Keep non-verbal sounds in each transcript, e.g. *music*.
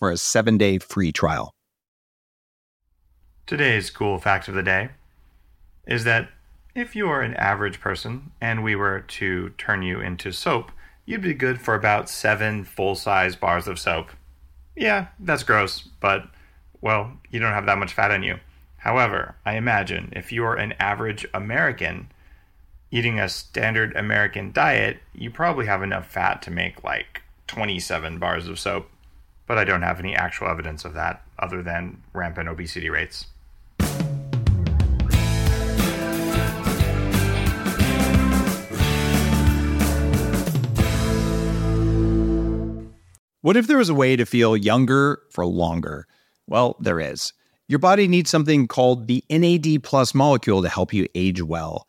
for a seven day free trial. Today's cool fact of the day is that if you are an average person and we were to turn you into soap, you'd be good for about seven full size bars of soap. Yeah, that's gross, but well, you don't have that much fat on you. However, I imagine if you are an average American eating a standard American diet, you probably have enough fat to make like 27 bars of soap. But I don't have any actual evidence of that other than rampant obesity rates. What if there was a way to feel younger for longer? Well, there is. Your body needs something called the NAD plus molecule to help you age well.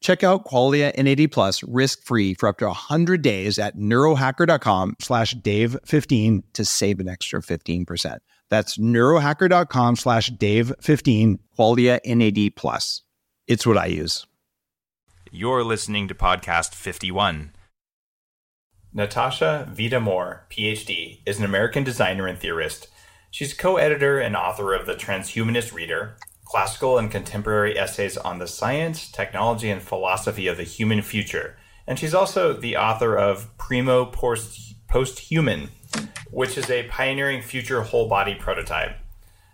Check out Qualia NAD plus risk-free for up to 100 days at neurohacker.com slash dave15 to save an extra 15%. That's neurohacker.com slash dave15, Qualia NAD plus. It's what I use. You're listening to podcast 51. Natasha Vita-More, PhD, is an American designer and theorist. She's co editor and author of The Transhumanist Reader, classical and contemporary essays on the science, technology, and philosophy of the human future. And she's also the author of Primo Post Posthuman, which is a pioneering future whole body prototype.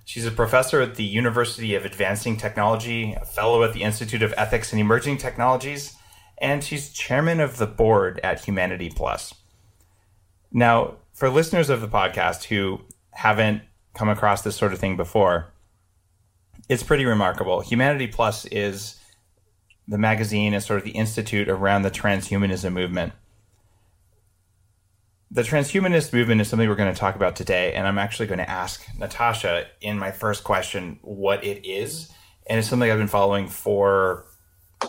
She's a professor at the University of Advancing Technology, a fellow at the Institute of Ethics and Emerging Technologies, and she's chairman of the board at Humanity Plus. Now, for listeners of the podcast who haven't come across this sort of thing before, it's pretty remarkable. Humanity Plus is the magazine and sort of the institute around the transhumanism movement. The transhumanist movement is something we're going to talk about today, and I'm actually going to ask Natasha in my first question what it is. And it's something I've been following for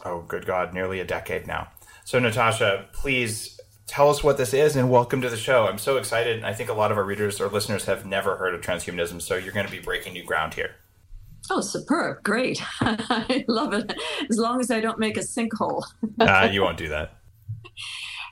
oh, good God, nearly a decade now. So, Natasha, please tell us what this is and welcome to the show. I'm so excited. I think a lot of our readers or listeners have never heard of transhumanism, so you're going to be breaking new ground here. Oh, superb. Great. *laughs* I love it. As long as I don't make a sinkhole. uh, you won't do that.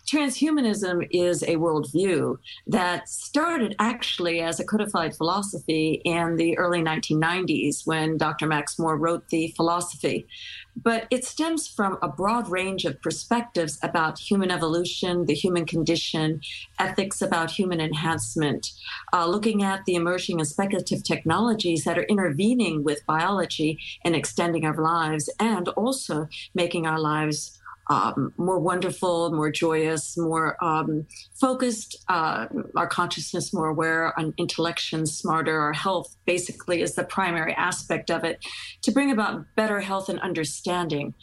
Transhumanism is a worldview that started actually as a codified philosophy in the early 1990s when Dr. Max More wrote the philosophy. But it stems from a broad range of perspectives about human evolution, the human condition, ethics about human enhancement, uh, looking at the emerging and speculative technologies that are intervening with biology and extending our lives, and also making our lives um, more wonderful, more joyous, more um, focused, uh, our consciousness more aware, our intellection smarter, our health basically is the primary aspect of it to bring about better health and understanding.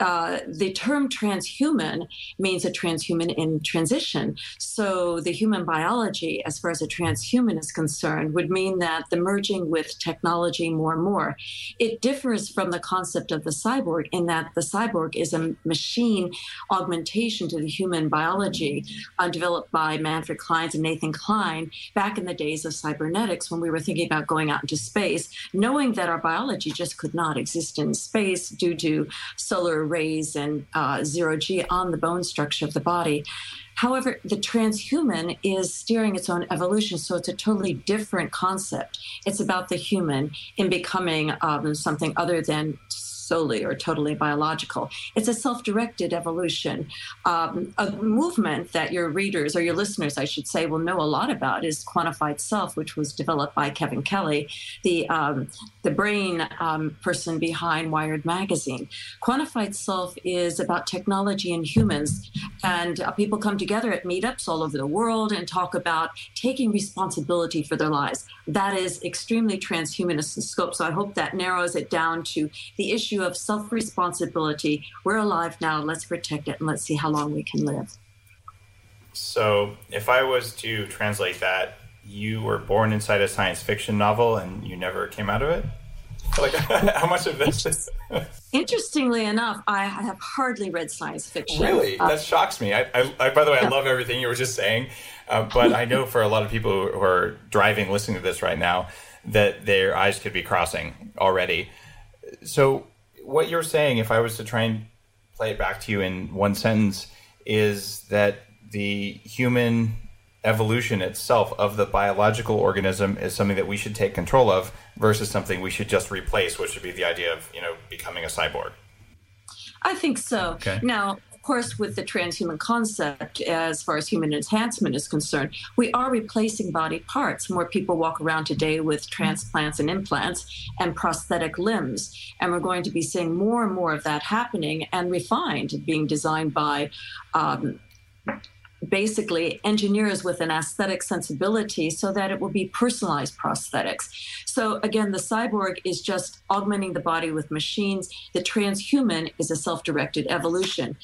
Uh, the term transhuman means a transhuman in transition. So the human biology, as far as a transhuman is concerned, would mean that the merging with technology more and more. It differs from the concept of the cyborg in that the cyborg is a machine augmentation to the human biology uh, developed by Manfred Clynes and Nathan Kline back in the days of cybernetics when we were thinking about going out into space, knowing that our biology just could not exist in space due to solar rays and uh, zero G on the bone structure of the body. However, the transhuman is steering its own evolution, so it's a totally different concept. It's about the human in becoming um, something other than solely or totally biological. It's a self directed evolution. Um, a movement that your readers or your listeners, I should say, will know a lot about is quantified self, which was developed by Kevin Kelly, the, um, the brain um, person behind Wired Magazine. Quantified self is about technology and humans. And uh, people come together at meetups all over the world and talk about taking responsibility for their lives. That is extremely transhumanist in scope. So I hope that narrows it down to the issue issue of self responsibility. We're alive now. Let's protect it and let's see how long we can live. So, if I was to translate that, you were born inside a science fiction novel and you never came out of it? Like, *laughs* how much of this is. *laughs* Interestingly enough, I have hardly read science fiction. Really? Uh, that shocks me. I, I, I, by the way, I love everything you were just saying. Uh, but I know for a lot of people who are driving listening to this right now that their eyes could be crossing already. So, what you're saying, if I was to try and play it back to you in one sentence, is that the human evolution itself of the biological organism is something that we should take control of versus something we should just replace, which would be the idea of you know becoming a cyborg. I think so. Okay. Now, of course, with the transhuman concept, as far as human enhancement is concerned, we are replacing body parts. More people walk around today with transplants and implants and prosthetic limbs. And we're going to be seeing more and more of that happening and refined, being designed by um, basically engineers with an aesthetic sensibility so that it will be personalized prosthetics. So again, the cyborg is just augmenting the body with machines. The transhuman is a self-directed evolution.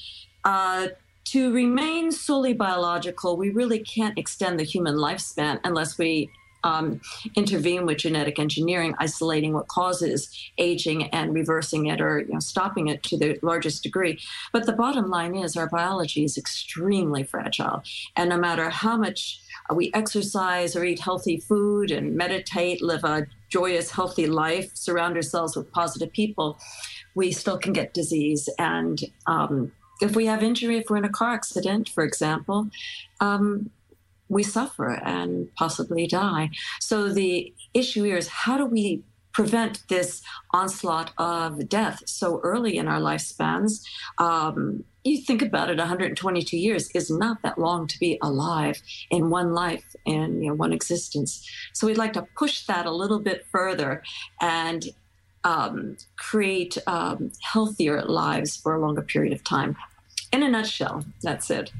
Uh, to remain solely biological, we really can't extend the human lifespan unless we um, intervene with genetic engineering, isolating what causes aging and reversing it or you know, stopping it to the largest degree. But the bottom line is our biology is extremely fragile. And no matter how much we exercise or eat healthy food and meditate, live a joyous, healthy life, surround ourselves with positive people, we still can get disease and um, if we have injury, if we're in a car accident, for example, um, we suffer and possibly die. So the issue here is how do we prevent this onslaught of death so early in our lifespans? Um, you think about it 122 years is not that long to be alive in one life in you know, one existence so we'd like to push that a little bit further and um, create um, healthier lives for a longer period of time. In a nutshell, that's it.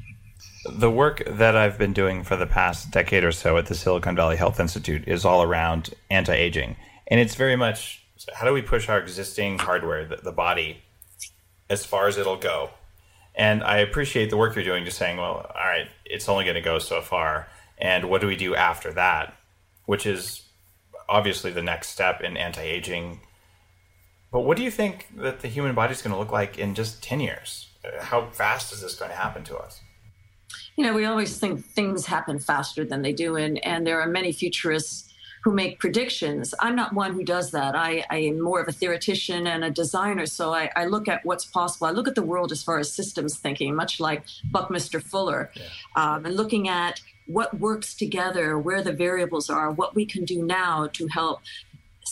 The work that I've been doing for the past decade or so at the Silicon Valley Health Institute is all around anti aging. And it's very much how do we push our existing hardware, the, the body, as far as it'll go? And I appreciate the work you're doing, just saying, well, all right, it's only going to go so far. And what do we do after that? Which is obviously the next step in anti aging but what do you think that the human body is going to look like in just 10 years? How fast is this going to happen to us? You know, we always think things happen faster than they do. And, and there are many futurists who make predictions. I'm not one who does that. I, I am more of a theoretician and a designer. So I, I, look at what's possible. I look at the world as far as systems thinking, much like Buckminster Fuller, yeah. um, and looking at what works together, where the variables are, what we can do now to help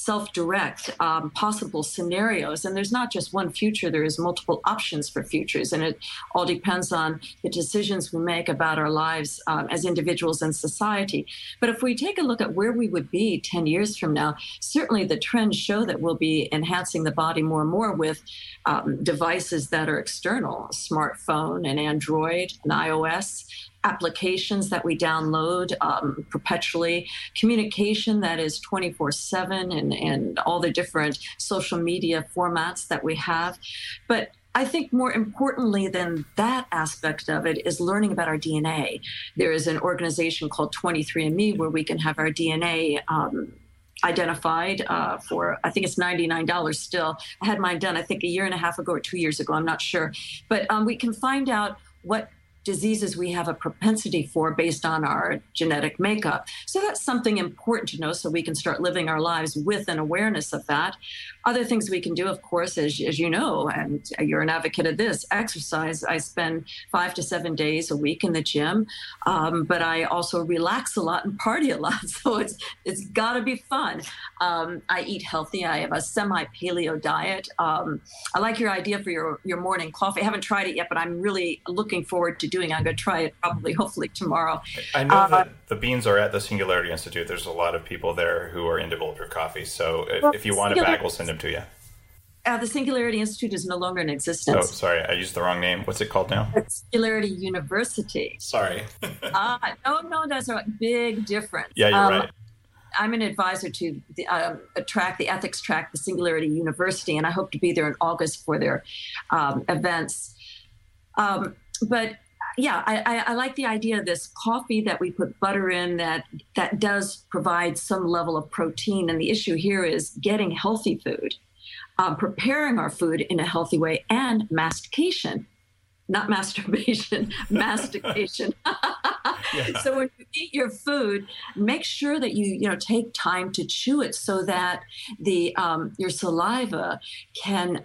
self-direct um, possible scenarios. And there's not just one future there is multiple options for futures. And it all depends on the decisions we make about our lives um, as individuals and society. But if we take a look at where we would be 10 years from now certainly the trends show that we'll be enhancing the body more and more with um, devices that are external smartphone an android an ios applications that we download um, perpetually, communication that is 24 7, and, all the different social media formats that we have. But I think more importantly than that aspect of it is learning about our DNA. There is an organization called 23andMe where we can have our DNA. Um, identified uh, for I think it's ninety nine dollars still. I had mine done I think a year and a half ago or two years ago. I'm not sure, but um, we can find out what diseases we have a propensity for based on our genetic makeup. So that's something important to know so we can start living our lives with an awareness of that. Other things we can do, of course, as, as you know, and you're an advocate of this, exercise. I spend five to seven days a week in the gym, um, but I also relax a lot and party a lot. *laughs* So it's it's got to be fun. Um, I eat healthy. I have a semi paleo diet. Um, I like your idea for your, your morning coffee. I haven't tried it yet, but I'm really looking forward to doing. It. I'm going to try it probably, hopefully tomorrow. I know uh, that the beans are at the Singularity Institute. There's a lot of people there who are into bulletproof coffee. So if, well, if you want it back, we'll send them to you. Uh, the Singularity Institute is no longer in existence. Oh, sorry, I used the wrong name. What's it called now? Singularity University. Sorry. uh, *laughs* no, no, that's a big difference. Yeah, you're um, right. I'm an advisor to the um, track, the ethics track, the Singularity University, and I hope to be there in August for their um, events. Um, but yeah, I, I, I, like the idea of this coffee that we put butter in that that does provide some level of protein. And the issue here is getting healthy food, um, preparing our food in a healthy way, and mastication, not masturbation, *laughs* mastication. *laughs* yeah. So when you eat your food, make sure that you you know take time to chew it so that the um, your saliva can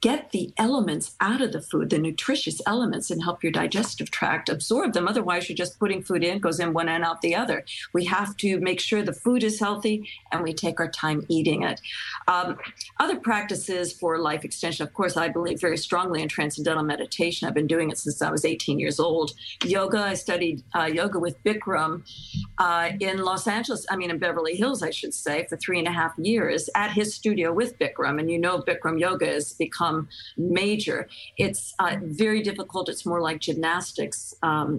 get the elements out of the food, the nutritious elements, and help your digestive tract absorb them. Otherwise, you're just putting food in, goes in one end out the other. We have to make sure the food is healthy and we take our time eating it. Um, other practices for life extension, of course, I believe very strongly in transcendental meditation. I've been doing it since I was 18 years old. Yoga, I studied uh, yoga with Bikram uh, in Los Angeles, I mean, in Beverly Hills, I should say, for three and a half years at his studio with Bikram. And you know, Bikram yoga is become major. It's uh, very difficult. It's more like gymnastics um,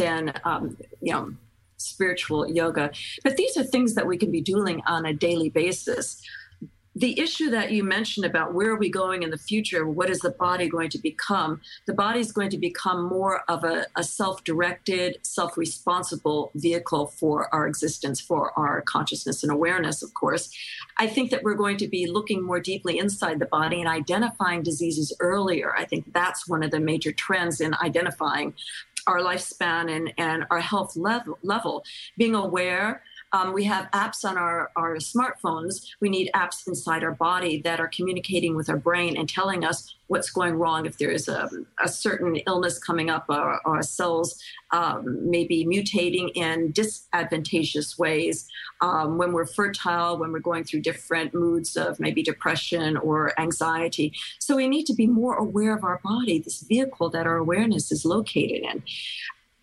than, um, you know, spiritual yoga. But these are things that we can be doing on a daily basis the issue that you mentioned about where are we going in the future, what is the body going to become? The body is going to become more of a, a self directed, self responsible vehicle for our existence, for our consciousness and awareness, of course. I think that we're going to be looking more deeply inside the body and identifying diseases earlier. I think that's one of the major trends in identifying our lifespan and, and our health level, level. Being aware um, we have apps on our, our smartphones. We need apps inside our body that are communicating with our brain and telling us what's going wrong if there is a, a certain illness coming up or, cells um, maybe mutating in disadvantageous ways um, when we're fertile, when we're going through different moods of maybe depression or anxiety. So we need to be more aware of our body, this vehicle that our awareness is located in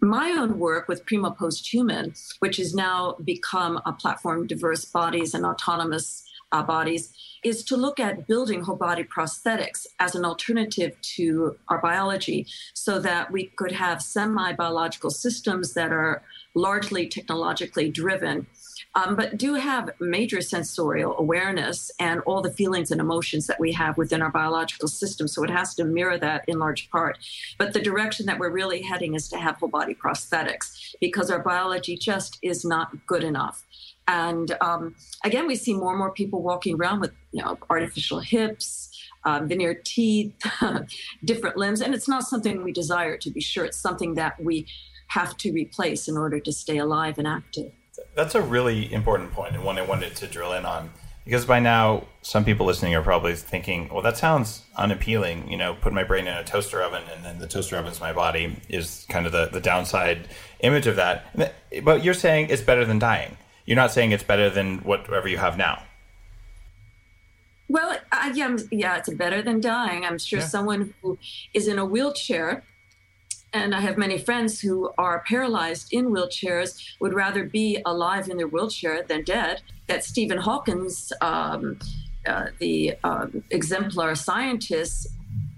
my own work with Primo Posthuman, which has now become a platform diverse bodies and autonomous uh, bodies, is to look at building whole body prosthetics as an alternative to our biology so that we could have semi biological systems that are largely technologically driven um, but do have major sensorial awareness and all the feelings and emotions that we have within our biological system. So it has to mirror that in large part. But the direction that we're really heading is to have whole body prosthetics because our biology just is not good enough. And um, again, we see more and more people walking around with you know artificial hips, um, veneer teeth, *laughs* different limbs, and it's not something we desire. To be sure, it's something that we have to replace in order to stay alive and active. That's a really important point and one I wanted to drill in on because by now some people listening are probably thinking, well, that sounds unappealing. You know, put my brain in a toaster oven and then the toaster oven's my body is kind of the, the downside image of that. But you're saying it's better than dying. You're not saying it's better than whatever you have now. Well, uh, yeah, yeah, it's better than dying. I'm sure yeah. someone who is in a wheelchair and I have many friends who are paralyzed in wheelchairs would rather be alive in their wheelchair than dead. That Stephen Hawkins, um, uh, the um, exemplar scientist,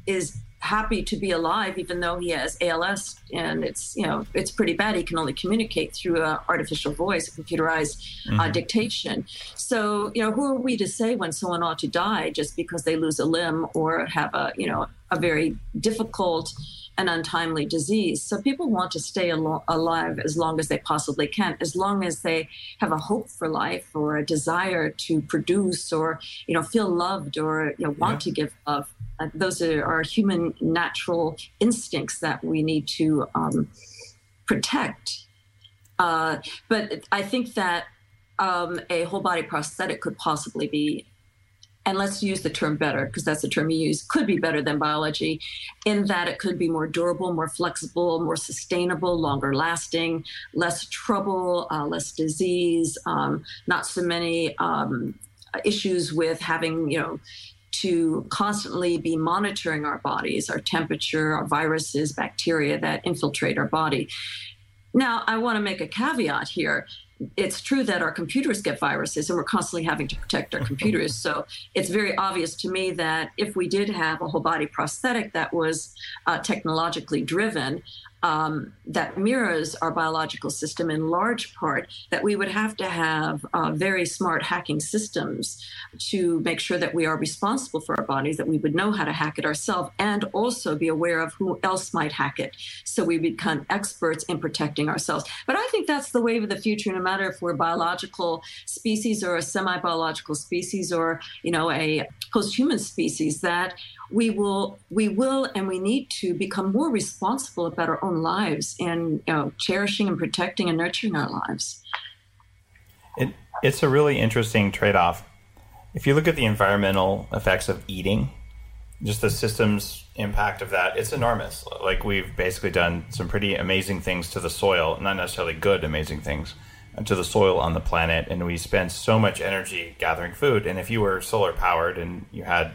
is happy to be alive even though he has ALS and it's you know it's pretty bad he can only communicate through a artificial voice a computerized uh, mm-hmm. uh, dictation so you know who are we to say when someone ought to die just because they lose a limb or have a you know a very difficult an untimely disease. So people want to stay al- alive as long as they possibly can, as long as they have a hope for life or a desire to produce or you know feel loved or you know want yeah. to give love. Uh, those are our human natural instincts that we need to um, protect. Uh, but I think that um, a whole body prosthetic could possibly be and let's use the term better because that's the term you use, could be better than biology in that it could be more durable, more flexible, more sustainable, longer lasting, less trouble, uh, less disease, um, not so many um, issues with having, you know, to constantly be monitoring our bodies, our temperature, our viruses, bacteria that infiltrate our body. Now, I want to make a caveat here it's true that our computers get viruses and we're constantly having to protect our computers. *laughs* So it's very obvious to me that if we did have a whole body prosthetic that was uh, technologically driven, um, that mirrors our biological system in large part, that we would have to have uh, very smart hacking systems to make sure that we are responsible for our bodies, that we would know how to hack it ourselves, and also be aware of who else might hack it. So we become experts in protecting ourselves. But I think that's the wave of the future, no matter if we're biological species or a semi biological species or, you know, a post human species, that we will we will and we need to become more responsible about our own lives and you know, cherishing and protecting and nurturing our lives. It, it's a really interesting trade-off. If you look at the environmental effects of eating just the systems impact of that it's enormous. Like we've basically done some pretty amazing things to the soil not necessarily good amazing things to the soil on the planet and we spend so much energy gathering food. And if you were solar powered and you had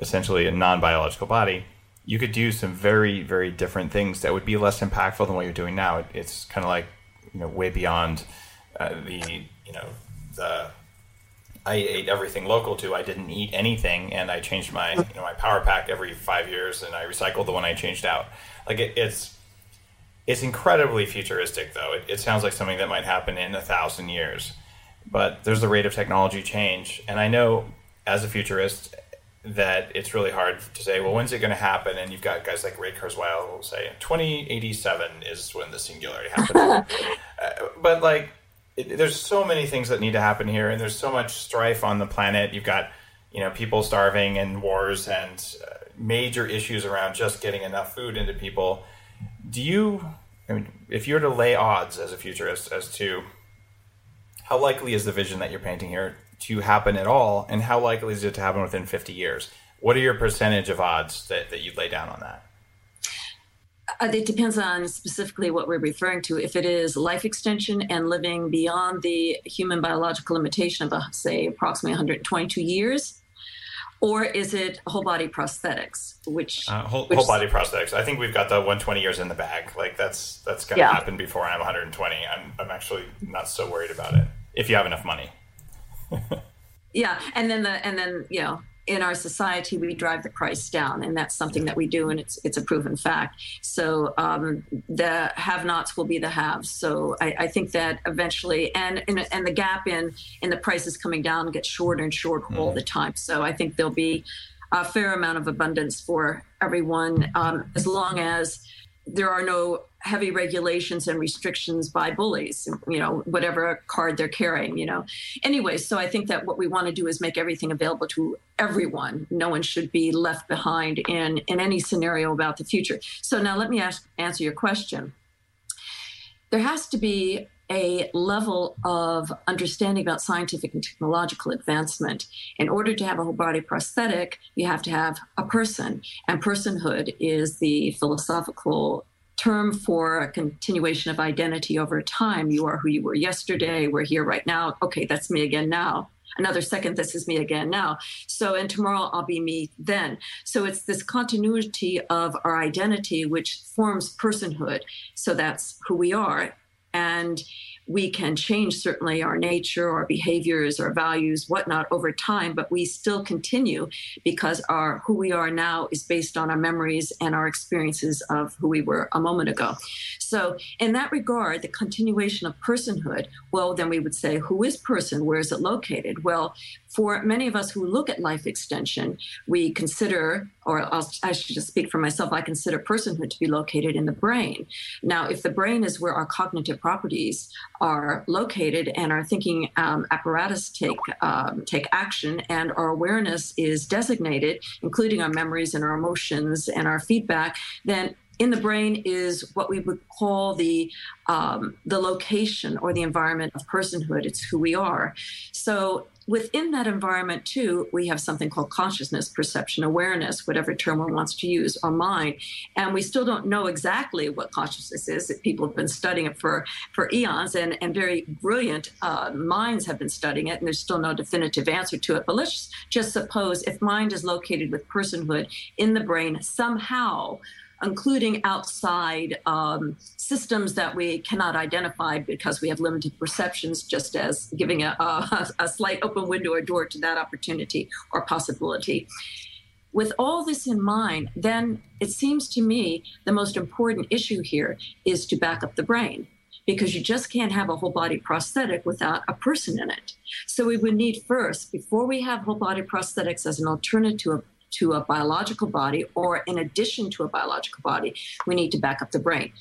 essentially a non biological body, you could do some very, very different things that would be less impactful than what you're doing now. It, it's kind of like, you know, way beyond uh, the, you know, the, I ate everything local to I didn't eat anything and I changed my, you know, my power pack every five years and I recycled the one I changed out. Like it, it's, it's incredibly futuristic though. It, it sounds like something that might happen in a thousand years, but there's the rate of technology change. And I know as a futurist, that it's really hard to say, well, when's it going to happen? And you've got guys like Ray Kurzweil who will say 2087 is when the singularity happens. *laughs* uh, but like, it, there's so many things that need to happen here, and there's so much strife on the planet. You've got, you know, people starving and wars and uh, major issues around just getting enough food into people. Do you, I mean, if you were to lay odds as a futurist as to how likely is the vision that you're painting here to happen at all, and how likely is it to happen within 50 years? What are your percentage of odds that, that you'd lay down on that? Uh, it depends on specifically what we're referring to. If it is life extension and living beyond the human biological limitation of, uh, say, approximately 122 years, or is it whole body prosthetics? Which, uh, whole, which whole, body prosthetics? I think we've got the 120 years in the bag. Like that's that's going to yeah. happen before I'm 120. I'm I'm actually not so worried about it if you have enough money. *laughs* yeah, and then the and then you know in our society we drive the price down and that's something that we do and it's it's a proven fact. So um, the have-nots will be the haves. So I, I, think that eventually and, and and the gap in in the prices coming down gets shorter and shorter mm. all the time. So i think there'll be a fair amount of abundance for everyone um, as long as there are no heavy regulations and restrictions by bullies, you know, whatever card they're carrying, you know. Anyway, so I think that what we want to do is make everything available to everyone. No one should be left behind in, in any scenario about the future. So now let me ask, answer your question. There has to be a level of understanding about scientific and technological advancement. In order to have a whole body prosthetic, you have to have a person, and personhood is the philosophical term for a continuation of identity over time. You are who you were yesterday. We're here right now. Okay, that's me again now. Another second, this is me again now. So, and tomorrow I'll be me then. So it's this continuity of our identity which forms personhood. So that's who we are. And we can change certainly our nature, our behaviors, our values, whatnot over time, but we still continue because our who we are now is based on our memories and our experiences of who we were a moment ago. So, in that regard, the continuation of personhood, well, then we would say, who is person? Where is it located? Well, for many of us who look at life extension, we consider, or I'll, i should just speak for myself, I consider personhood to be located in the brain. Now, if the brain is where our cognitive properties are located and our thinking um, apparatus take um, take action, and our awareness is designated, including our memories and our emotions and our feedback, then in the brain is what we would call the um, the location or the environment of personhood. It's who we are. So within that environment too, we have something called consciousness, perception, awareness, whatever term one wants to use, our mind. And we still don't know exactly what consciousness is. People have been studying it for for eons, and and very brilliant uh, minds have been studying it, and there's still no definitive answer to it. But let's just suppose if mind is located with personhood in the brain somehow including outside um, systems that we cannot identify because we have limited perceptions, just as giving a, a, *laughs* a slight open window or door to that opportunity or possibility. With all this in mind, then it seems to me the most important issue here is to back up the brain because you just can't have a whole body prosthetic without a person in it. So we would need first, before we have whole body prosthetics as an alternative to a biological body or in addition to a biological body, we need to back up the brain.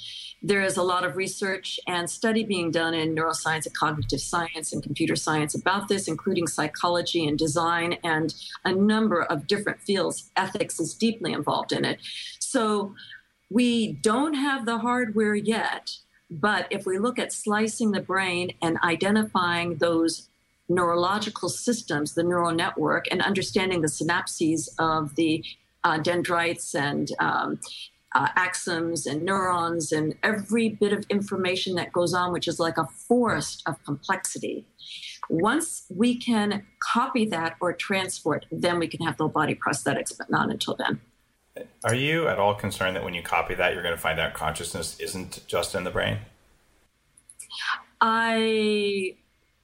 There is a lot of research and study being done in neuroscience and cognitive science and computer science about this, including psychology and design and a number of different fields. Ethics is deeply involved in it. So we don't have the hardware yet, but if we look at slicing the brain and identifying those neurological systems, the neural network, and understanding the synapses of the uh, dendrites and um, uh, axons and neurons and every bit of information that goes on, which is like a forest of complexity. Once we can copy that or transport, then we can have the body prosthetics, but not until then. Are you at all concerned that when you copy that, you're going to find out consciousness isn't just in the brain? I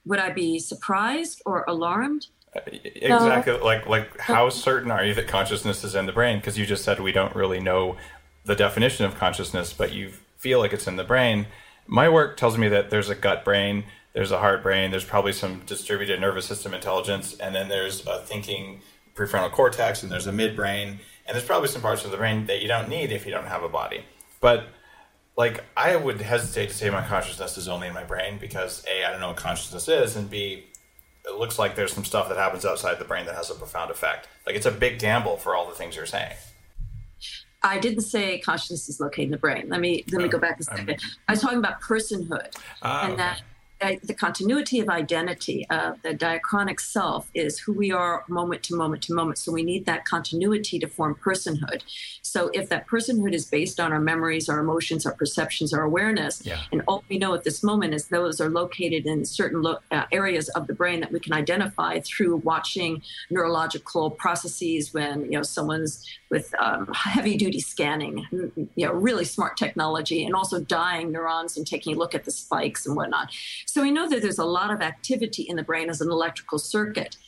would I be surprised or alarmed? Uh, exactly. No. Like, like, how certain are you that consciousness is in the brain? Because you just said we don't really know the definition of consciousness, but you feel like it's in the brain. My work tells me that there's a gut brain, there's a heart brain, there's probably some distributed nervous system intelligence, and then there's a thinking prefrontal cortex, and there's a midbrain, and there's probably some parts of the brain that you don't need if you don't have a body. But like I would hesitate to say my consciousness is only in my brain because a I don't know what consciousness is, and b it looks like there's some stuff that happens outside the brain that has a profound effect. Like it's a big gamble for all the things you're saying. I didn't say consciousness is located in the brain. Let me let me go back a second. I was talking about personhood, ah, and okay. that the continuity of identity, uh, the diachronic self, is who we are moment to moment to moment. So we need that continuity to form personhood. So if that personhood is based on our memories, our emotions, our perceptions, our awareness, yeah. and all we know at this moment is those are located in certain lo- uh, areas of the brain that we can identify through watching neurological processes when you know someone's with um, heavy duty scanning, you know, really smart technology, and also dyeing neurons and taking a look at the spikes and whatnot. So we know that there's a lot of activity in the brain as an electrical circuit.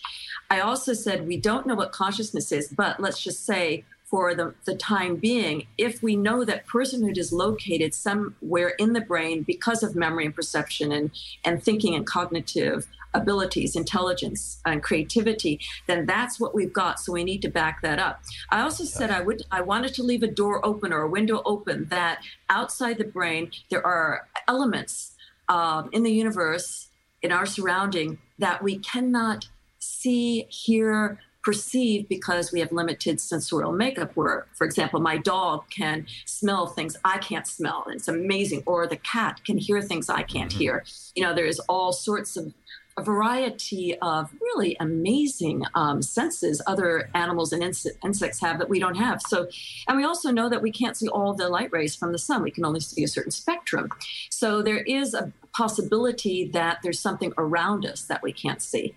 I also said we don't know what consciousness is, but let's just say for the, the time being, if we know that personhood is located somewhere in the brain because of memory and perception and, and thinking and cognitive abilities, intelligence, and creativity, then that's what we've got. So we need to back that up. I also said I would I wanted to leave a door open or a window open that outside the brain there are elements um, in the universe, in our surrounding, that we cannot see, hear, perceive because we have limited sensorial makeup where for example my dog can smell things i can't smell and it's amazing or the cat can hear things i can't mm-hmm. hear you know there's all sorts of a variety of really amazing um, senses other animals and insects have that we don't have. So, and we also know that we can't see all the light rays from the sun. We can only see a certain spectrum. So there is a possibility that there's something around us that we can't see.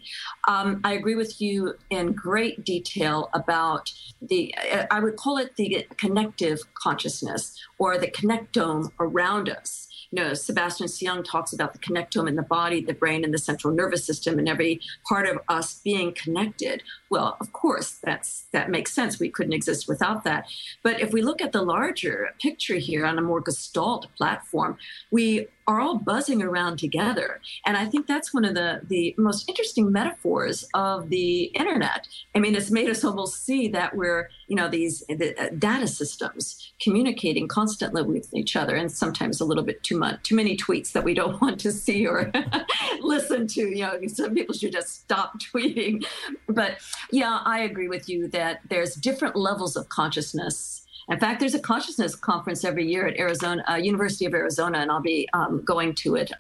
Um, I agree with you in great detail about the, I would call it the connective consciousness or the connectome around us you know, Sebastian Seung talks about the connectome in the body, the brain, and the central nervous system, and every part of us being connected. Well, of course, that's that makes sense. We couldn't exist without that. But if we look at the larger picture here on a more gestalt platform, we are all buzzing around together. And I think that's one of the, the most interesting metaphors of the internet. I mean, it's made us almost see that we're, you know, these the, uh, data systems communicating constantly with each other and sometimes a little bit too much, too many tweets that we don't *laughs* want to see or *laughs* listen to. You know, some people should just stop *laughs* tweeting. But yeah, I agree with you that there's different levels of consciousness in fact, there's a consciousness conference every year at Arizona, uh, University of Arizona, and I'll be um, going to it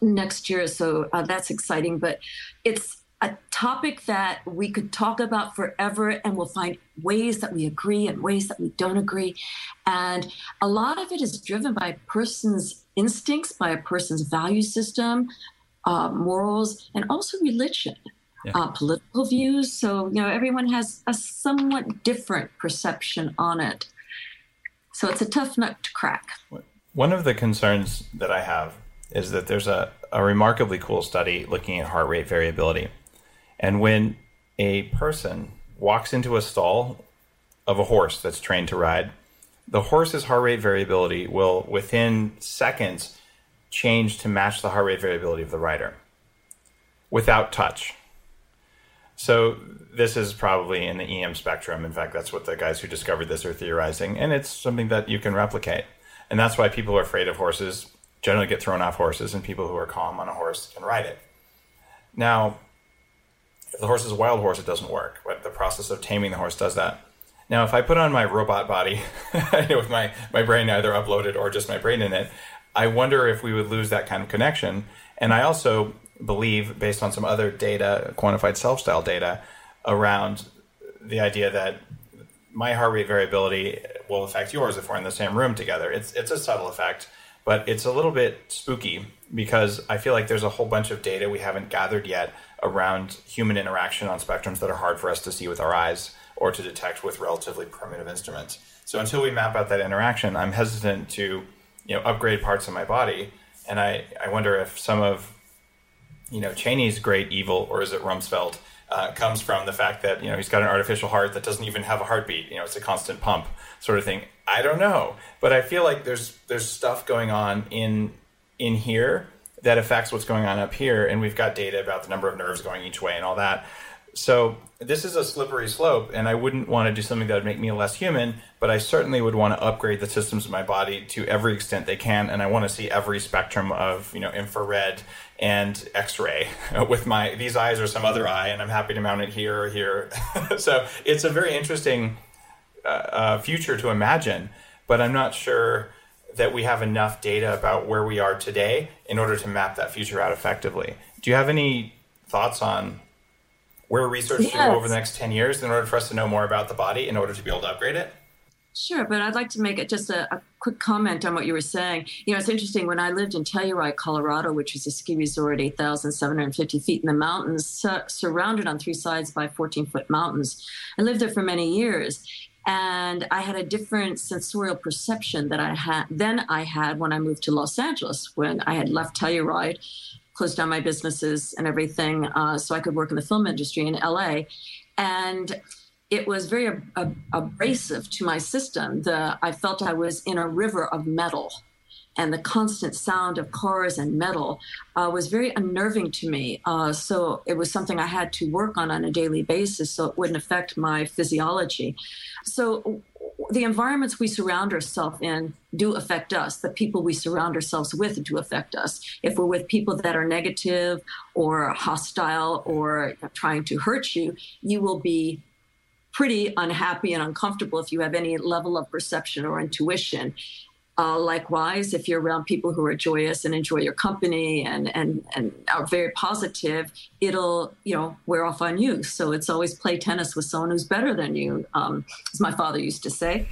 next year. So uh, that's exciting. But it's a topic that we could talk about forever, and we'll find ways that we agree and ways that we don't agree. And a lot of it is driven by a person's instincts, by a person's value system, uh, morals, and also religion. Yeah. Uh, political views. So, you know, everyone has a somewhat different perception on it. So it's a tough nut to crack. One of the concerns that I have is that there's a, a remarkably cool study looking at heart rate variability. And when a person walks into a stall of a horse that's trained to ride, the horse's heart rate variability will, within seconds, change to match the heart rate variability of the rider without touch. So this is probably in the EM spectrum. In fact, that's what the guys who discovered this are theorizing, and it's something that you can replicate. And that's why people who are afraid of horses generally get thrown off horses, and people who are calm on a horse can ride it. Now, if the horse is a wild horse, it doesn't work. But the process of taming the horse does that. Now, if I put on my robot body *laughs* with my, my brain either uploaded or just my brain in it, I wonder if we would lose that kind of connection. And I also believe, based on some other data, quantified self style data, around the idea that my heart rate variability will affect yours if we're in the same room together. It's it's a subtle effect, but it's a little bit spooky because I feel like there's a whole bunch of data we haven't gathered yet around human interaction on spectrums that are hard for us to see with our eyes or to detect with relatively primitive instruments. So until we map out that interaction, I'm hesitant to, you know, upgrade parts of my body. And I, I wonder if some of, you know, Cheney's great evil, or is it Rumsfeld, uh, comes from the fact that you know he's got an artificial heart that doesn't even have a heartbeat. You know, it's a constant pump sort of thing. I don't know, but I feel like there's there's stuff going on in in here that affects what's going on up here, and we've got data about the number of nerves going each way and all that. So this is a slippery slope, and I wouldn't want to do something that would make me less human, but I certainly would want to upgrade the systems of my body to every extent they can, and I want to see every spectrum of you know infrared and X-ray *laughs* with my these eyes or some other eye, and I'm happy to mount it here or here. *laughs* so it's a very interesting uh, uh, future to imagine, but I'm not sure that we have enough data about where we are today in order to map that future out effectively. Do you have any thoughts on where research yes. should go over the next 10 years in order for us to know more about the body in order to be able to upgrade it? Sure, but I'd like to make it just a, a, quick comment on what you were saying. You know, it's interesting. When I lived in Telluride, Colorado, which is a ski resort 8,750 feet in the mountains, su- surrounded on three sides by 14 foot mountains, I lived there for many years. And I had a different sensorial perception that I had than I had when I moved to Los Angeles, when I had left Telluride, closed down my businesses and everything, uh, so I could work in the film industry in LA. And it was very ab- ab- abrasive to my system. The, I felt I was in a river of metal, and the constant sound of cars and metal uh, was very unnerving to me. Uh, so it was something I had to work on on a daily basis so it wouldn't affect my physiology. So the environments we surround ourselves in do affect us. The people we surround ourselves with do affect us. If we're with people that are negative or hostile or trying to hurt you, you will be pretty unhappy and uncomfortable if you have any level of perception or intuition. Uh, likewise, if you're around people who are joyous and enjoy your company and, and, and are very positive, it'll, you know, wear off on you. So it's always play tennis with someone who's better than you, um, as my father used to say.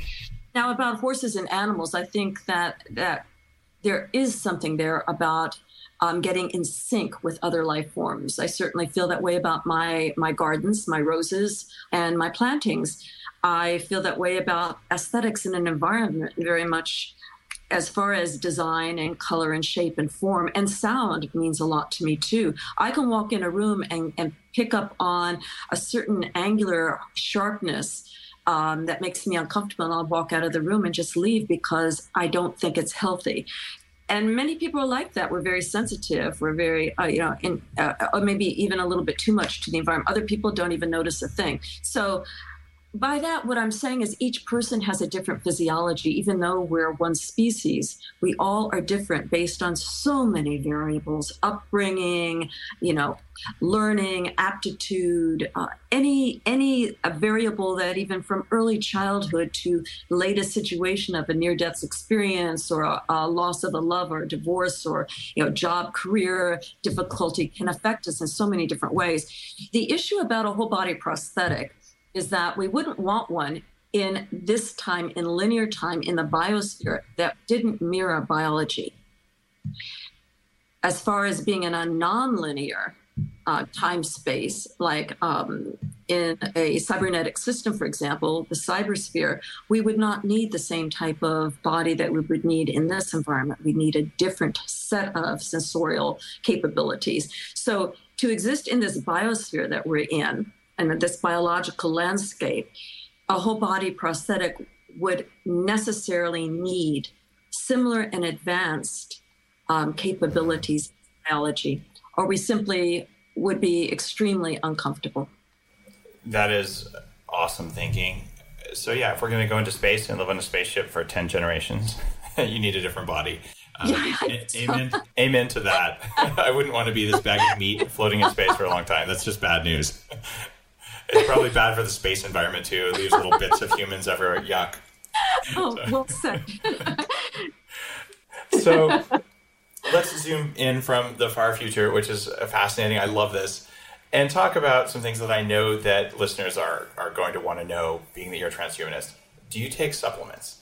Now, about horses and animals, I think that, that there is something there about um, getting in sync with other life forms. I certainly feel that way about my, my gardens, my roses, and my plantings. I feel that way about aesthetics in an environment very much as far as design and color and shape and form and sound means a lot to me too. I can walk in a room and, and pick up on a certain angular sharpness um, that makes me uncomfortable and I'll walk out of the room and just leave because I don't think it's healthy. And many people like that. We're very sensitive. We're very, uh, you know, in, uh, or maybe even a little bit too much to the environment. Other people don't even notice a thing. So by that, what I'm saying is each person has a different physiology. Even though we're one species, we all are different based on so many variables upbringing, you know, learning, aptitude, uh, any, any variable that even from early childhood to latest situation of a near death experience or a, a loss of a love or a divorce or, you know, job, career difficulty can affect us in so many different ways. The issue about a whole body prosthetic is that we wouldn't want one in this time, in linear time, in the biosphere that didn't mirror biology. As far as being in a nonlinear uh, time space, like um, in a cybernetic system, for example, the cybersphere, we would not need the same type of body that we would need in this environment. We need a different set of sensorial capabilities. So, to exist in this biosphere that we're in, and this biological landscape, a whole body prosthetic would necessarily need similar and advanced um, capabilities in biology, or we simply would be extremely uncomfortable. That is awesome thinking. So, yeah, if we're going to go into space and live on a spaceship for 10 generations, *laughs* you need a different body. Um, yeah, amen, amen to that. *laughs* I wouldn't want to be this bag of meat floating in space for a long time. That's just bad news. *laughs* It's probably bad for the space environment too. It leaves little bits of humans everywhere. Yuck. Oh, so. well said. so let's zoom in from the far future, which is fascinating. I love this. And talk about some things that I know that listeners are, are going to want to know, being that you're a transhumanist. Do you take supplements?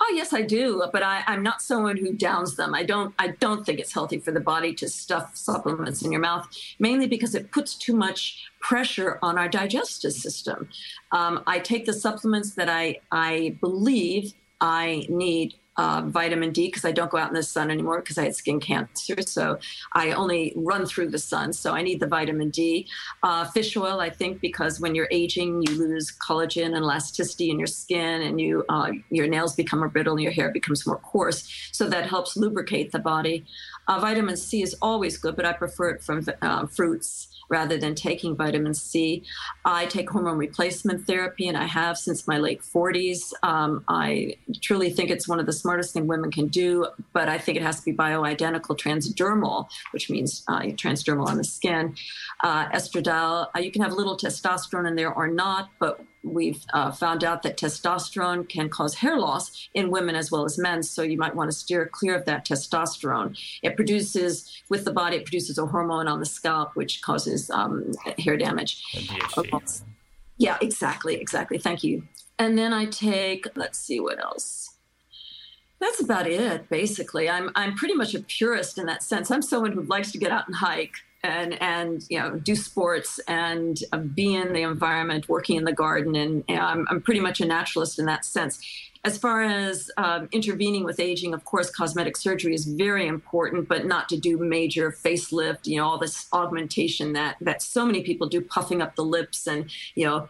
Oh yes, I do, but I, am not someone who downs them. I don't. I don't think it's healthy for the body to stuff supplements in your mouth, mainly because it puts too much pressure on our digestive system. Um, I take the supplements that I I believe I need uh, vitamin D because I don't go out in the sun anymore because I had skin cancer. So I only run through the sun. So I need the vitamin D. Uh, fish oil, I think, because when you're aging, you lose collagen and elasticity in your skin, and you uh, your nails become more brittle and your hair becomes more coarse. So that helps lubricate the body. Uh, vitamin C is always good, but I prefer it from uh, fruits rather than taking vitamin C. I take hormone replacement therapy, and I have since my late 40s. Um, I truly think it's one of the smartest things women can do, but I think it has to be bioidentical transdermal, which means uh, transdermal on the skin. Uh, estradiol, uh, you can have little testosterone in there or not, but we've uh, found out that testosterone can cause hair loss in women as well as men. So you might want to steer clear of that testosterone. It produces, with the body, it produces a hormone on the scalp, which causes um, hair damage. Yeah, exactly, exactly. Thank you. And then I take, let's see what else. That's about it, basically. I'm I'm pretty much a purist in that sense. I'm someone who likes to get out and hike and and you know do sports and uh, be in the environment, working in the garden, and, I'm, I'm, pretty much a naturalist in that sense. As far as um, intervening with aging, of course, cosmetic surgery is very important, but not to do major facelift. You know, all this augmentation that that so many people do, puffing up the lips and you know.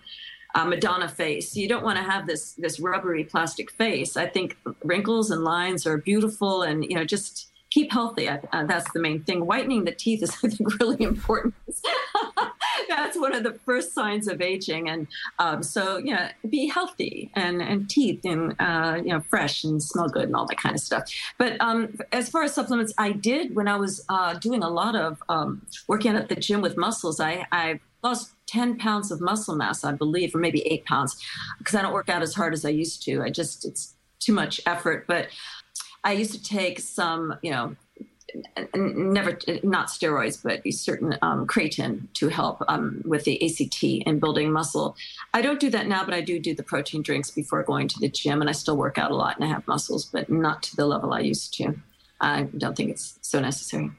Uh, Madonna face. You don't want to have this this rubbery plastic face. I think wrinkles and lines are beautiful, and you know just keep healthy. Uh, that's the main thing. Whitening the teeth is, *laughs* I think, really important. *laughs* that's one of the first signs of aging. And um, so, you know, be healthy and, and teeth and, uh, you know, fresh and smell good and all that kind of stuff. But um, as far as supplements, I did when I was uh, doing a lot of um, working at the gym with muscles, I, I lost 10 pounds of muscle mass, I believe, or maybe eight pounds, because I don't work out as hard as I used to. I just, it's too much effort. But I used to take some, you know, never not steroids, but certain um, creatine to help um, with the ACT and building muscle. I don't do that now, but I do do the protein drinks before going to the gym, and I still work out a lot and I have muscles, but not to the level I used to. I don't think it's so necessary.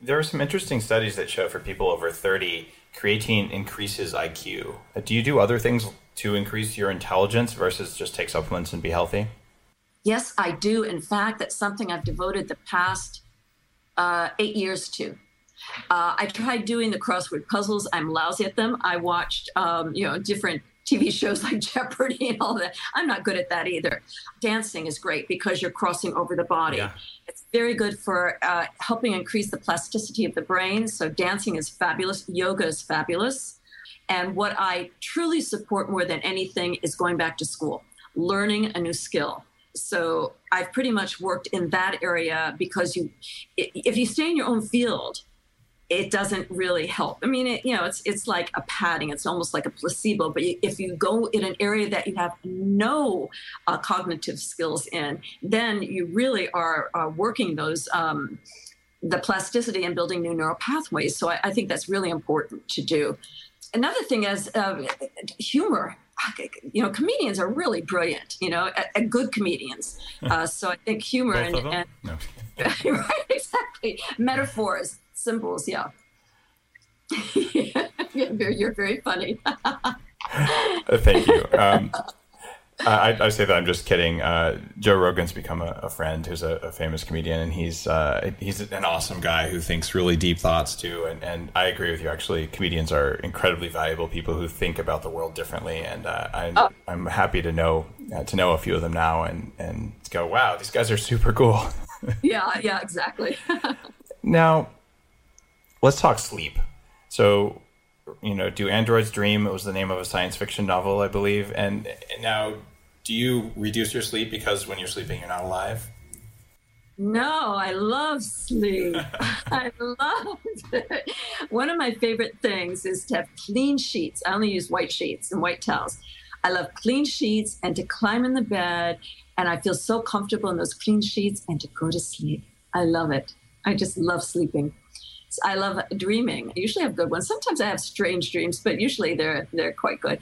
There are some interesting studies that show for people over 30, creatine increases IQ. Do you do other things to increase your intelligence versus just take supplements and be healthy? Yes, I do. In fact, that's something I've devoted the past uh, eight years to. Uh, I tried doing the crossword puzzles. I'm lousy at them. I watched, um, you know, different TV *laughs* shows like Jeopardy and all that. I'm not good at that either. Dancing is great because you're crossing over the body. Yeah. It's very good for uh, helping increase the plasticity of the brain. So dancing is fabulous. Yoga is fabulous. And what I truly support more than anything is going back to school, learning a new skill. So I've pretty much worked in that area because you, if you stay in your own field, it doesn't really help. I mean, it, you know, it's it's like a padding. It's almost like a placebo. But if you go in an area that you have no uh, cognitive skills in, then you really are, are working those um, the plasticity and building new neural pathways. So I, I, think that's really important to do. Another thing is uh, humor you know, comedians are really brilliant, you know, good comedians. Uh, so I think humor and, and no. *laughs* right, exactly, metaphors, symbols, yeah. *laughs* you're very funny. *laughs* Thank you. Um, I, I, say that I'm just kidding. Uh, Joe Rogan's become a, a friend who's a, a, famous comedian, and he's uh, he's an awesome guy who thinks really deep thoughts too. And, and I agree with you. Actually, comedians are incredibly valuable people who think about the world differently. And uh, I'm oh. I'm happy to know uh, to know a few of them now, and and go, wow, these guys are super cool. *laughs* yeah, yeah, exactly. *laughs* now, let's talk sleep. So you know, do androids dream? It was the name of a science fiction novel, I believe. And now, do you reduce your sleep because when you're sleeping, you're not alive? No, I love sleep. *laughs* I love it. One of my favorite things is to have clean sheets. I only use white sheets and white towels. I love clean sheets and to climb in the bed, and I feel so comfortable in those clean sheets and to go to sleep. I love it. I just love sleeping. I love dreaming. I usually have good ones. Sometimes I have strange dreams, but usually they're they're quite good.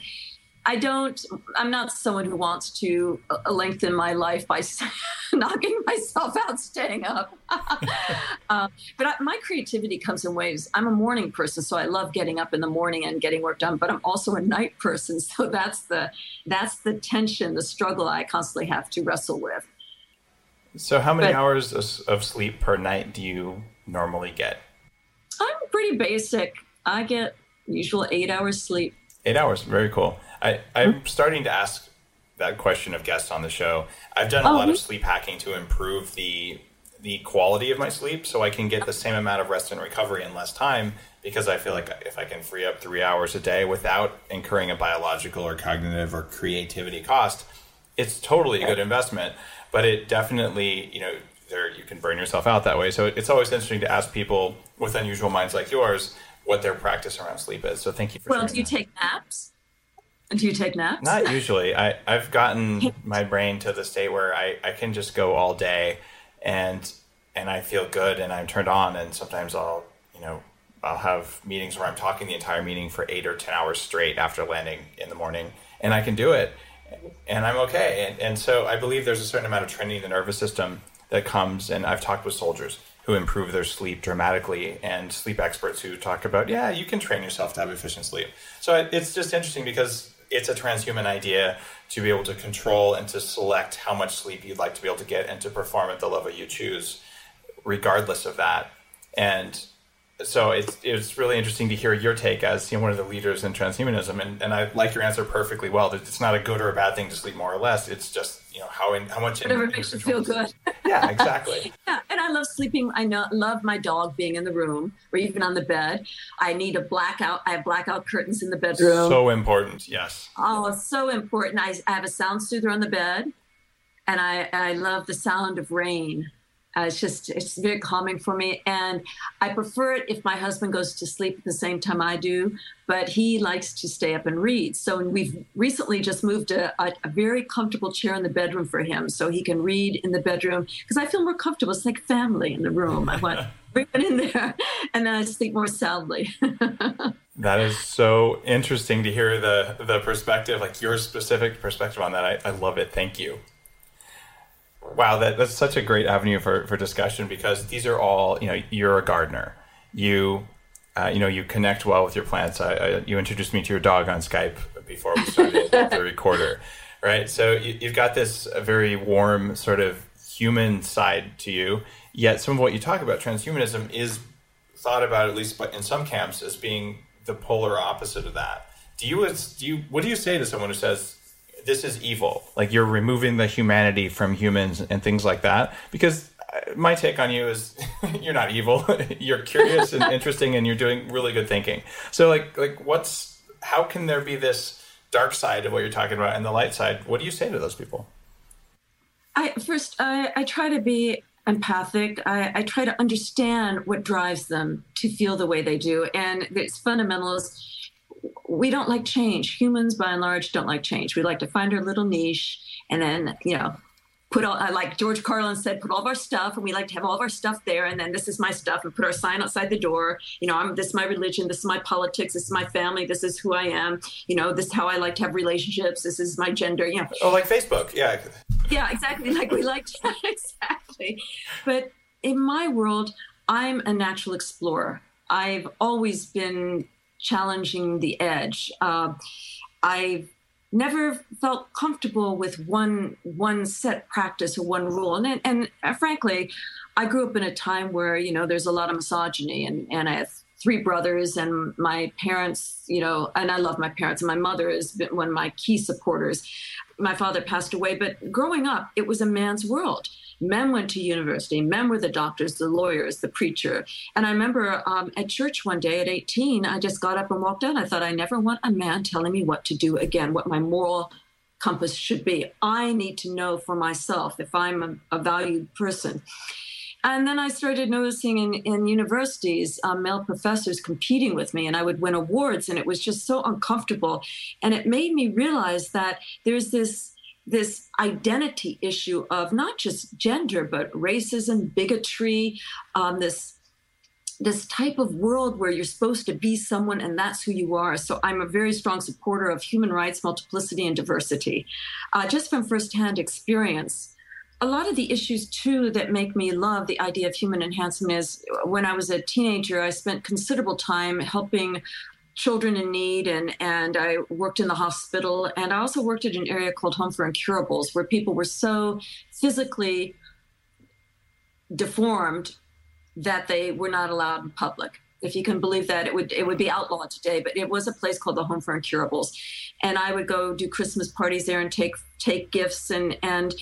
I don't. I'm not someone who wants to uh, lengthen my life by *laughs* knocking myself out, staying up. uh, *laughs* but I, my creativity comes in waves. I'm a morning person, so I love getting up in the morning and getting work done. But I'm also a night person, *laughs* so that's the that's the tension, the struggle I constantly have to wrestle with. So, how many but, hours of sleep per night do you normally get? I'm pretty basic. I get usual eight hours sleep. Eight hours, very cool. I, I'm mm-hmm. starting to ask that question of guests on the show. I've done a oh, lot of sleep hacking to improve the the quality of my sleep so I can get the same amount of rest and recovery in less time because I feel like if I can free up three hours a day without incurring a biological or cognitive or creativity cost, it's totally a good investment. But it definitely, you know, there you can burn yourself out that way. So it's always interesting to ask people with unusual minds like yours what their practice around sleep is. So thank you for. Well, do you that. take naps? Do you take naps? Not usually. I I've gotten *laughs* my brain to the state where I I can just go all day, and and I feel good and I'm turned on. And sometimes I'll you know I'll have meetings where I'm talking the entire meeting for eight or ten hours straight after landing in the morning, and I can do it, and I'm okay. And and so I believe there's a certain amount of training in the nervous system that comes, and I've talked with soldiers who improve their sleep dramatically, and sleep experts who talk about, yeah, you can train yourself to have efficient sleep. So it's just interesting because it's a transhuman idea to be able to control and to select how much sleep you'd like to be able to get and to perform at the level you choose, regardless of that. And so it's it's really interesting to hear your take as you know, one of the leaders in transhumanism, and, and I like your answer perfectly well. It's not a good or a bad thing to sleep more or less. It's just you know how in, how much whatever makes you feel good. yeah, exactly. *laughs* yeah, and I love love sleeping. I know, love my dog being in the room or even on the bed. I need a blackout. I have blackout curtains in the bedroom. So important. Yes. Oh, it's so important. I, I have a sound soother on the bed, and I, I love the sound of rain. Uh, it's just it's very calming for me, and I prefer it if my husband goes to sleep at the same time I do. But he likes to stay up and read. So we've recently just moved a, a, a very comfortable chair in the bedroom for him, so he can read in the bedroom because I feel more comfortable. It's like family in the room. I want *laughs* everyone in there, *laughs* and then I sleep more soundly. *laughs* that is so interesting to hear the the perspective, like your specific perspective on that. I, I love it. Thank you. Wow, that, that's such a great avenue for, for discussion because these are all, you know, you're a gardener. You, uh, you know, you connect well with your plants. I, I, you introduced me to your dog on Skype before we started *laughs* the recorder, right? So you, you've got this very warm sort of human side to you. Yet some of what you talk about, transhumanism, is thought about at least but in some camps as being the polar opposite of that. Do you, do you, what do you say to someone who says this is evil. Like you're removing the humanity from humans and things like that. Because uh, my take on you is *laughs* you're not evil. *laughs* you're curious and *laughs* interesting, and you're doing really good thinking. So like like what's how can there be this dark side of what you're talking about and the light side? What do you say to those people? I first I, I try to be empathic. I, I try to understand what drives them to feel the way they do, and it's fundamentalist we don't like change. Humans, by and large, don't like change. We like to find our little niche and then, you know, put all, uh, like George Carlin said, put all of our stuff, and we like to have all of our stuff there. And then this is my stuff, and put our sign outside the door. You know, I'm this is my religion, this is my politics, this is my family, this is who I am. You know, this is how I like to have relationships. This is my gender. You know, oh, like Facebook, yeah, yeah, exactly. Like we like to, *laughs* exactly. But in my world, I'm a natural explorer. I've always been challenging the edge. Uh, I've never felt comfortable with one one set practice or one rule, and and frankly, I grew up in a time where you know there's a lot of misogyny, and and I have three brothers, and my parents, you know, and I love my parents, and my mother been one of my key supporters. My father passed away, but growing up, it was a man's world Men went to university. Men were the doctors, the lawyers, the preacher. And I remember um, at church one day at 18, I just got up and walked out. I thought, I never want a man telling me what to do again, what my moral compass should be. I need to know for myself if I'm a, a valued person. And then I started noticing in, in universities, um, male professors competing with me, and I would win awards, and it was just so uncomfortable. And it made me realize that there's this this identity issue of not just gender but racism bigotry um, this this type of world where you're supposed to be someone and that's who you are. So i'm a very strong supporter of human rights multiplicity and diversity. Uh, just from firsthand experience a lot of the issues too that make me love the idea of human enhancement is when i was a teenager i spent considerable time helping children in need and and I worked in the hospital and I also worked at an area called Home for Incurables where people were so physically deformed that they were not allowed in public. If you can believe that, it would it would be outlawed today. But it was a place called the Home for Incurables, and I would go do Christmas parties there and take take gifts and and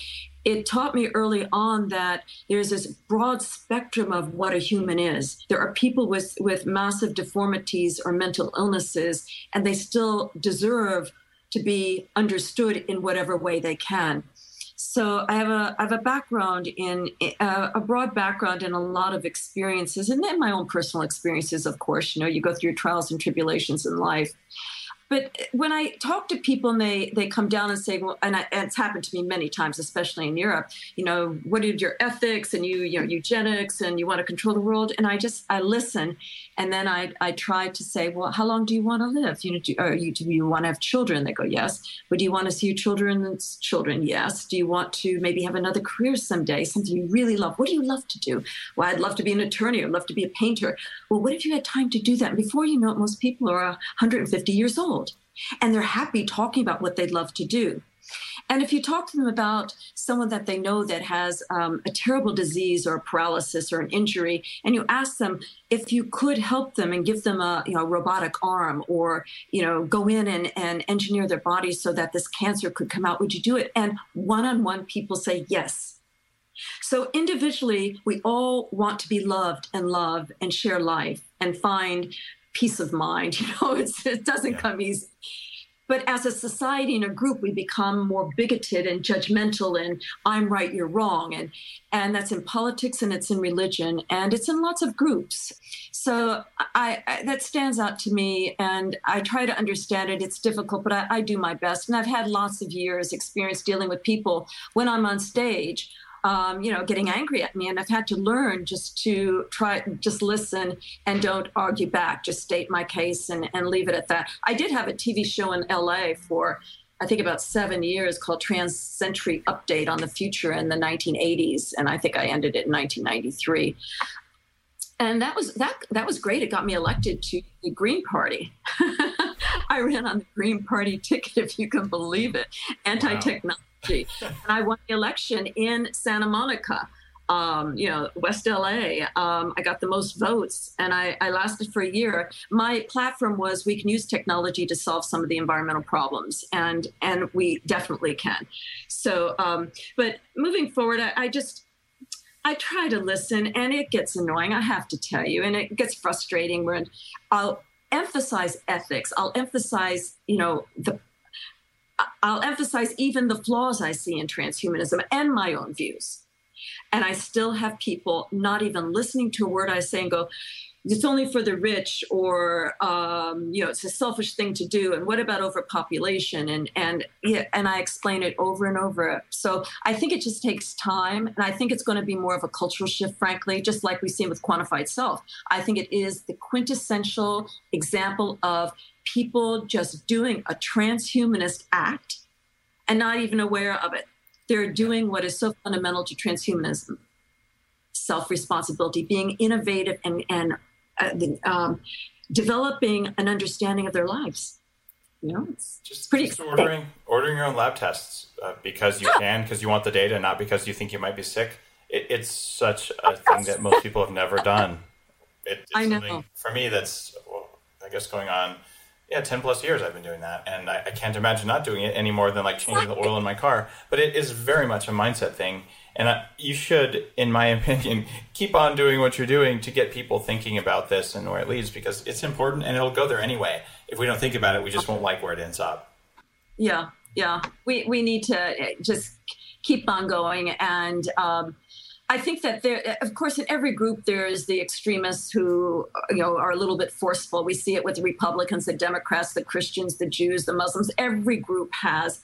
it taught me early on that there's this broad spectrum of what a human is. There are people with, with massive deformities or mental illnesses, and they still deserve to be understood in whatever way they can. So I have a I have a background in uh, a broad background in a lot of experiences, and then my own personal experiences. Of course, you know, you go through trials and tribulations in life, but eh, when I talk to people and they they come down and say, well, and, I, and, it's happened to me many times, especially in Europe. You know, what are your ethics and you you know eugenics and you want to control the world? And I just I listen, and then I I try to say, well, how long do you want to live? You know, do, you, do you want to have children? They go, yes. But do you want to see your children's children? Yes. Do you want to maybe have another career someday? Something you really love? What do you love to do? Well, I'd love to be an attorney. I'd love to be a painter. Well, what if you had time to do that? And before you know it, most people are 150 years old and they're happy talking about what they'd love to do. And if you talk to them about someone that they know that has um, a terrible disease or a paralysis or an injury, and you ask them if you could help them and give them a you know, robotic arm or you know go in and, and engineer their body so that this cancer could come out, would you do it? And one on one, people say yes. So individually, we all want to be loved and love and share life and find peace of mind. *laughs* You know, it doesn't yeah. come easy. But as a society and a group, we become more bigoted and judgmental and I'm right, you're wrong. And, and that's in politics and it's in religion and it's in lots of groups. So I, I that stands out to me and I try to understand it. It's difficult, but I, I do my best. And I've had lots of years experience dealing with people when I'm on stage um, you know, getting angry at me. And I've had to learn just to try, just listen and don't argue back, just state my case and, and leave it at that. I did have a TV show in LA for, I think, about seven years called Trans Century Update on the Future in the 1980s. And I think I ended it in 1993 and that was that that was great. It got me elected to the Green Party. *laughs* I ran on the Green Party ticket, if you can believe it, anti-technology. Wow *laughs* and I won the election in Santa Monica. Um, you know, West LA. Um, I got the most votes and I, I, lasted for a year. My platform was we can use technology to solve some of the environmental problems, and and we definitely can. So, um, but moving forward, I, I just I try to listen, and it gets annoying. I have to tell you, and it gets frustrating when I'll emphasize ethics. I'll emphasize, you know, the I'll emphasize even the flaws I see in transhumanism and my own views. And I still have people not even listening to a word I say and go, it's only for the rich or um, you know it's a selfish thing to do. And what about overpopulation? And and yeah, and i explain it over and over. So i think it just takes time. And i think it's going to be more of a cultural shift frankly just like we've seen with quantified self. I think it is the quintessential example of people just doing a transhumanist act and not even aware of it. They're doing what is so fundamental to transhumanism. Self responsibility, being innovative and, and uh, um, developing an understanding of their lives. You know, it's just pretty just ordering ordering your own lab tests uh, because you can, because you want the data, not because you think you might be sick. It, it's such a thing that most people have never done. It, I know. For me, that's well, I guess going on yeah, 10 plus years I've been doing that. And I, I, can't imagine not doing it any more than like changing the oil in my car. But it is very much a mindset thing. And I, you should, in my *laughs* opinion, keep on doing what you're doing to get people thinking about this and where it leads because it's important and it'll go there anyway. If we don't think about it, we just won't like where it ends up. Yeah, yeah. We, we need to just keep on going. And, um, I think that there, of course, in every group there is the extremists who, you know, are a little bit forceful. We see it with the Republicans, the Democrats, the Christians, the Jews, the Muslims. Every group has,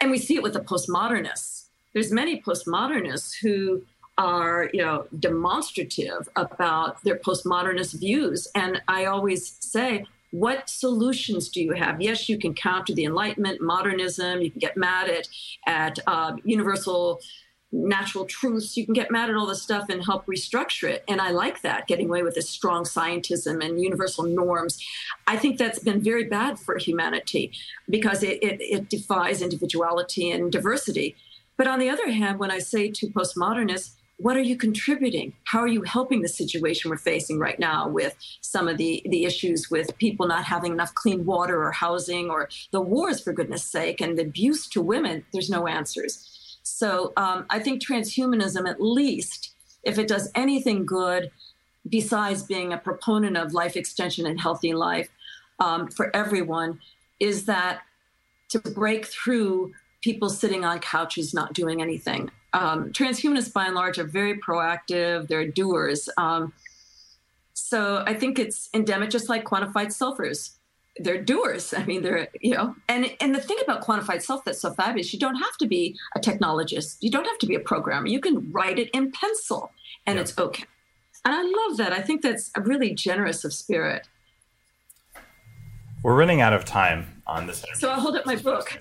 and we see it with the postmodernists. There's many postmodernists who are, you know, demonstrative about their postmodernist views. And I always say, what solutions do you have? Yes, you can counter the Enlightenment, modernism. You can get mad at at uh, universal natural truths. You can get mad at all this stuff and help restructure it. And I like that, getting away with this strong scientism and universal norms. I think that's been very bad for humanity because it, it, it defies individuality and diversity. But on the other hand, when I say to postmodernists, what are you contributing? How are you helping the situation we're facing right now with some of the, the issues with people not having enough clean water or housing or the wars, for goodness sake, and the abuse to women? There's no answers. So um, I think transhumanism, at least, if it does anything good besides being a proponent of life extension and healthy life um, for everyone, is that to break through people sitting on couches not doing anything. Um, transhumanists, by and large, are very proactive, they're doers. Um, so I think it's endemic, just like quantified selfers they're doers. I mean, they're you know, and and the thing about quantified self that's so fabulous, you don't have to be a technologist, you don't have to be a programmer. You can write it in pencil, and it's okay. And I love that. I think that's really generous of spirit. We're running out of time on this. So I'll hold up my book.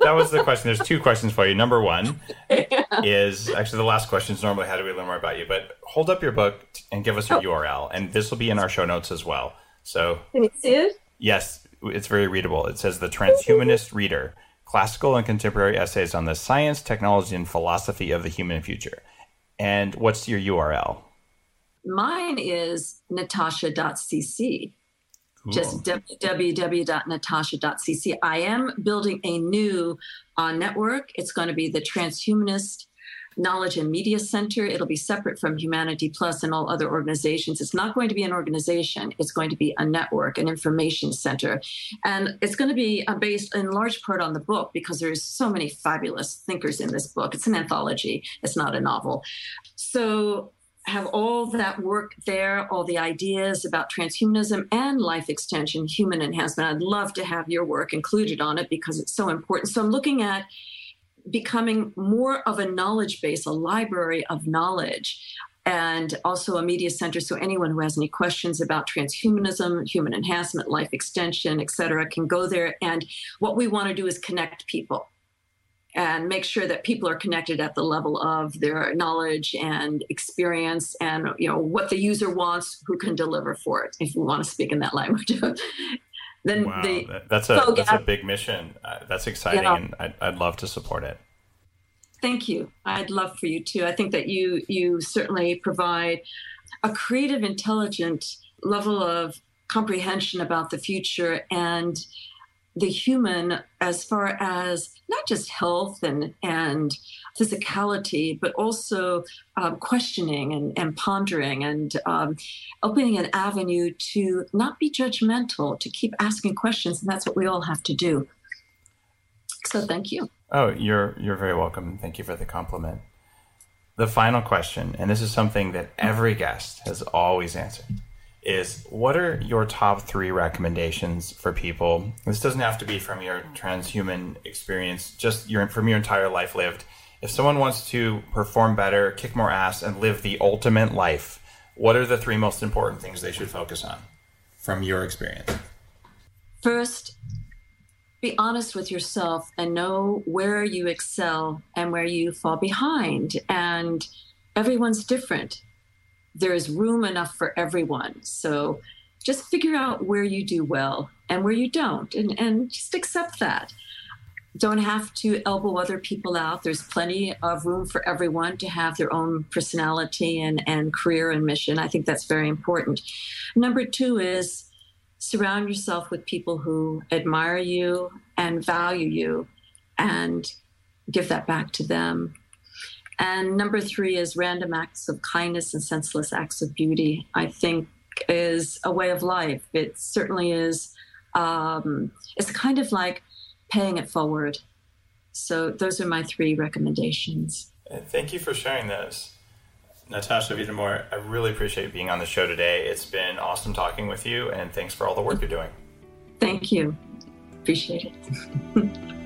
that was the question. There's two questions for you. Number one *laughs* yeah. is actually the last question is normally how do we learn more about you, but hold up your book and give us your oh. URL, and this will be in our show notes as well. So can you see it? Yes, it's very readable. It says The Transhumanist Reader Classical and Contemporary Essays on the Science, Technology, and Philosophy of the Human Future. And what's your URL? Mine is natasha.cc. Cool. Just www.natasha.cc. I am building a new uh, network. It's going to be the Transhumanist Knowledge and Media Center. It'll be separate from Humanity Plus and all other organizations. It's not going to be an organization, it's going to be a network, an information center. And it's going to be uh, based in large part on the book because there's so many fabulous thinkers in this book. It's an anthology, it's not a novel. So have all that work there, all the ideas about transhumanism and life extension, human enhancement. I'd love to have your work included on it because it's so important. So I'm looking at becoming more of a knowledge base, a library of knowledge, and also a media center. So anyone who has any questions about transhumanism, human enhancement, life extension, et cetera, can go there. And what we want to do is connect people and make sure that people are connected at the level of their knowledge and experience and you know what the user wants who can deliver for it if we want to speak in that language. *laughs* Then wow, the, that's a that's a big mission. Uh, that's exciting yeah. and I'd, I'd love to support it. Thank you. I'd love for you too. I think that you you certainly provide a creative intelligent level of comprehension about the future and the human as far as not just health and, and physicality, but also um, questioning and, and, pondering and um, opening an avenue to not be judgmental, to keep asking questions. And that's what we all have to do. So thank you. Oh, you're, you're very welcome. Thank you for the compliment. The final question, and this is something that every guest has always answered is what are your top three recommendations for people? This doesn't have to be from your transhuman experience, just your from your entire life lived. If someone wants to perform better, kick more ass, and live the ultimate life, what are the three most important things they should focus on from your experience? First, be honest with yourself and know where you excel and where you fall behind. And everyone's different there's room enough for everyone. So just figure out where you do well and where you don't, and, and just accept that. Don't have to elbow other people out. There's plenty of room for everyone to have their own personality and, and career and mission. I think that's very important. Number two is surround yourself with people who admire you and value you and give that back to them and number three is random acts of kindness and senseless acts of beauty, I think is a way of life. It certainly is. Um, it's kind of like paying it forward. So those are my three recommendations. Thank you for sharing those. Natasha Vita-More, I really appreciate being on the show today. It's been awesome talking with you, and thanks for all the work you're doing. Thank you. Appreciate it. *laughs*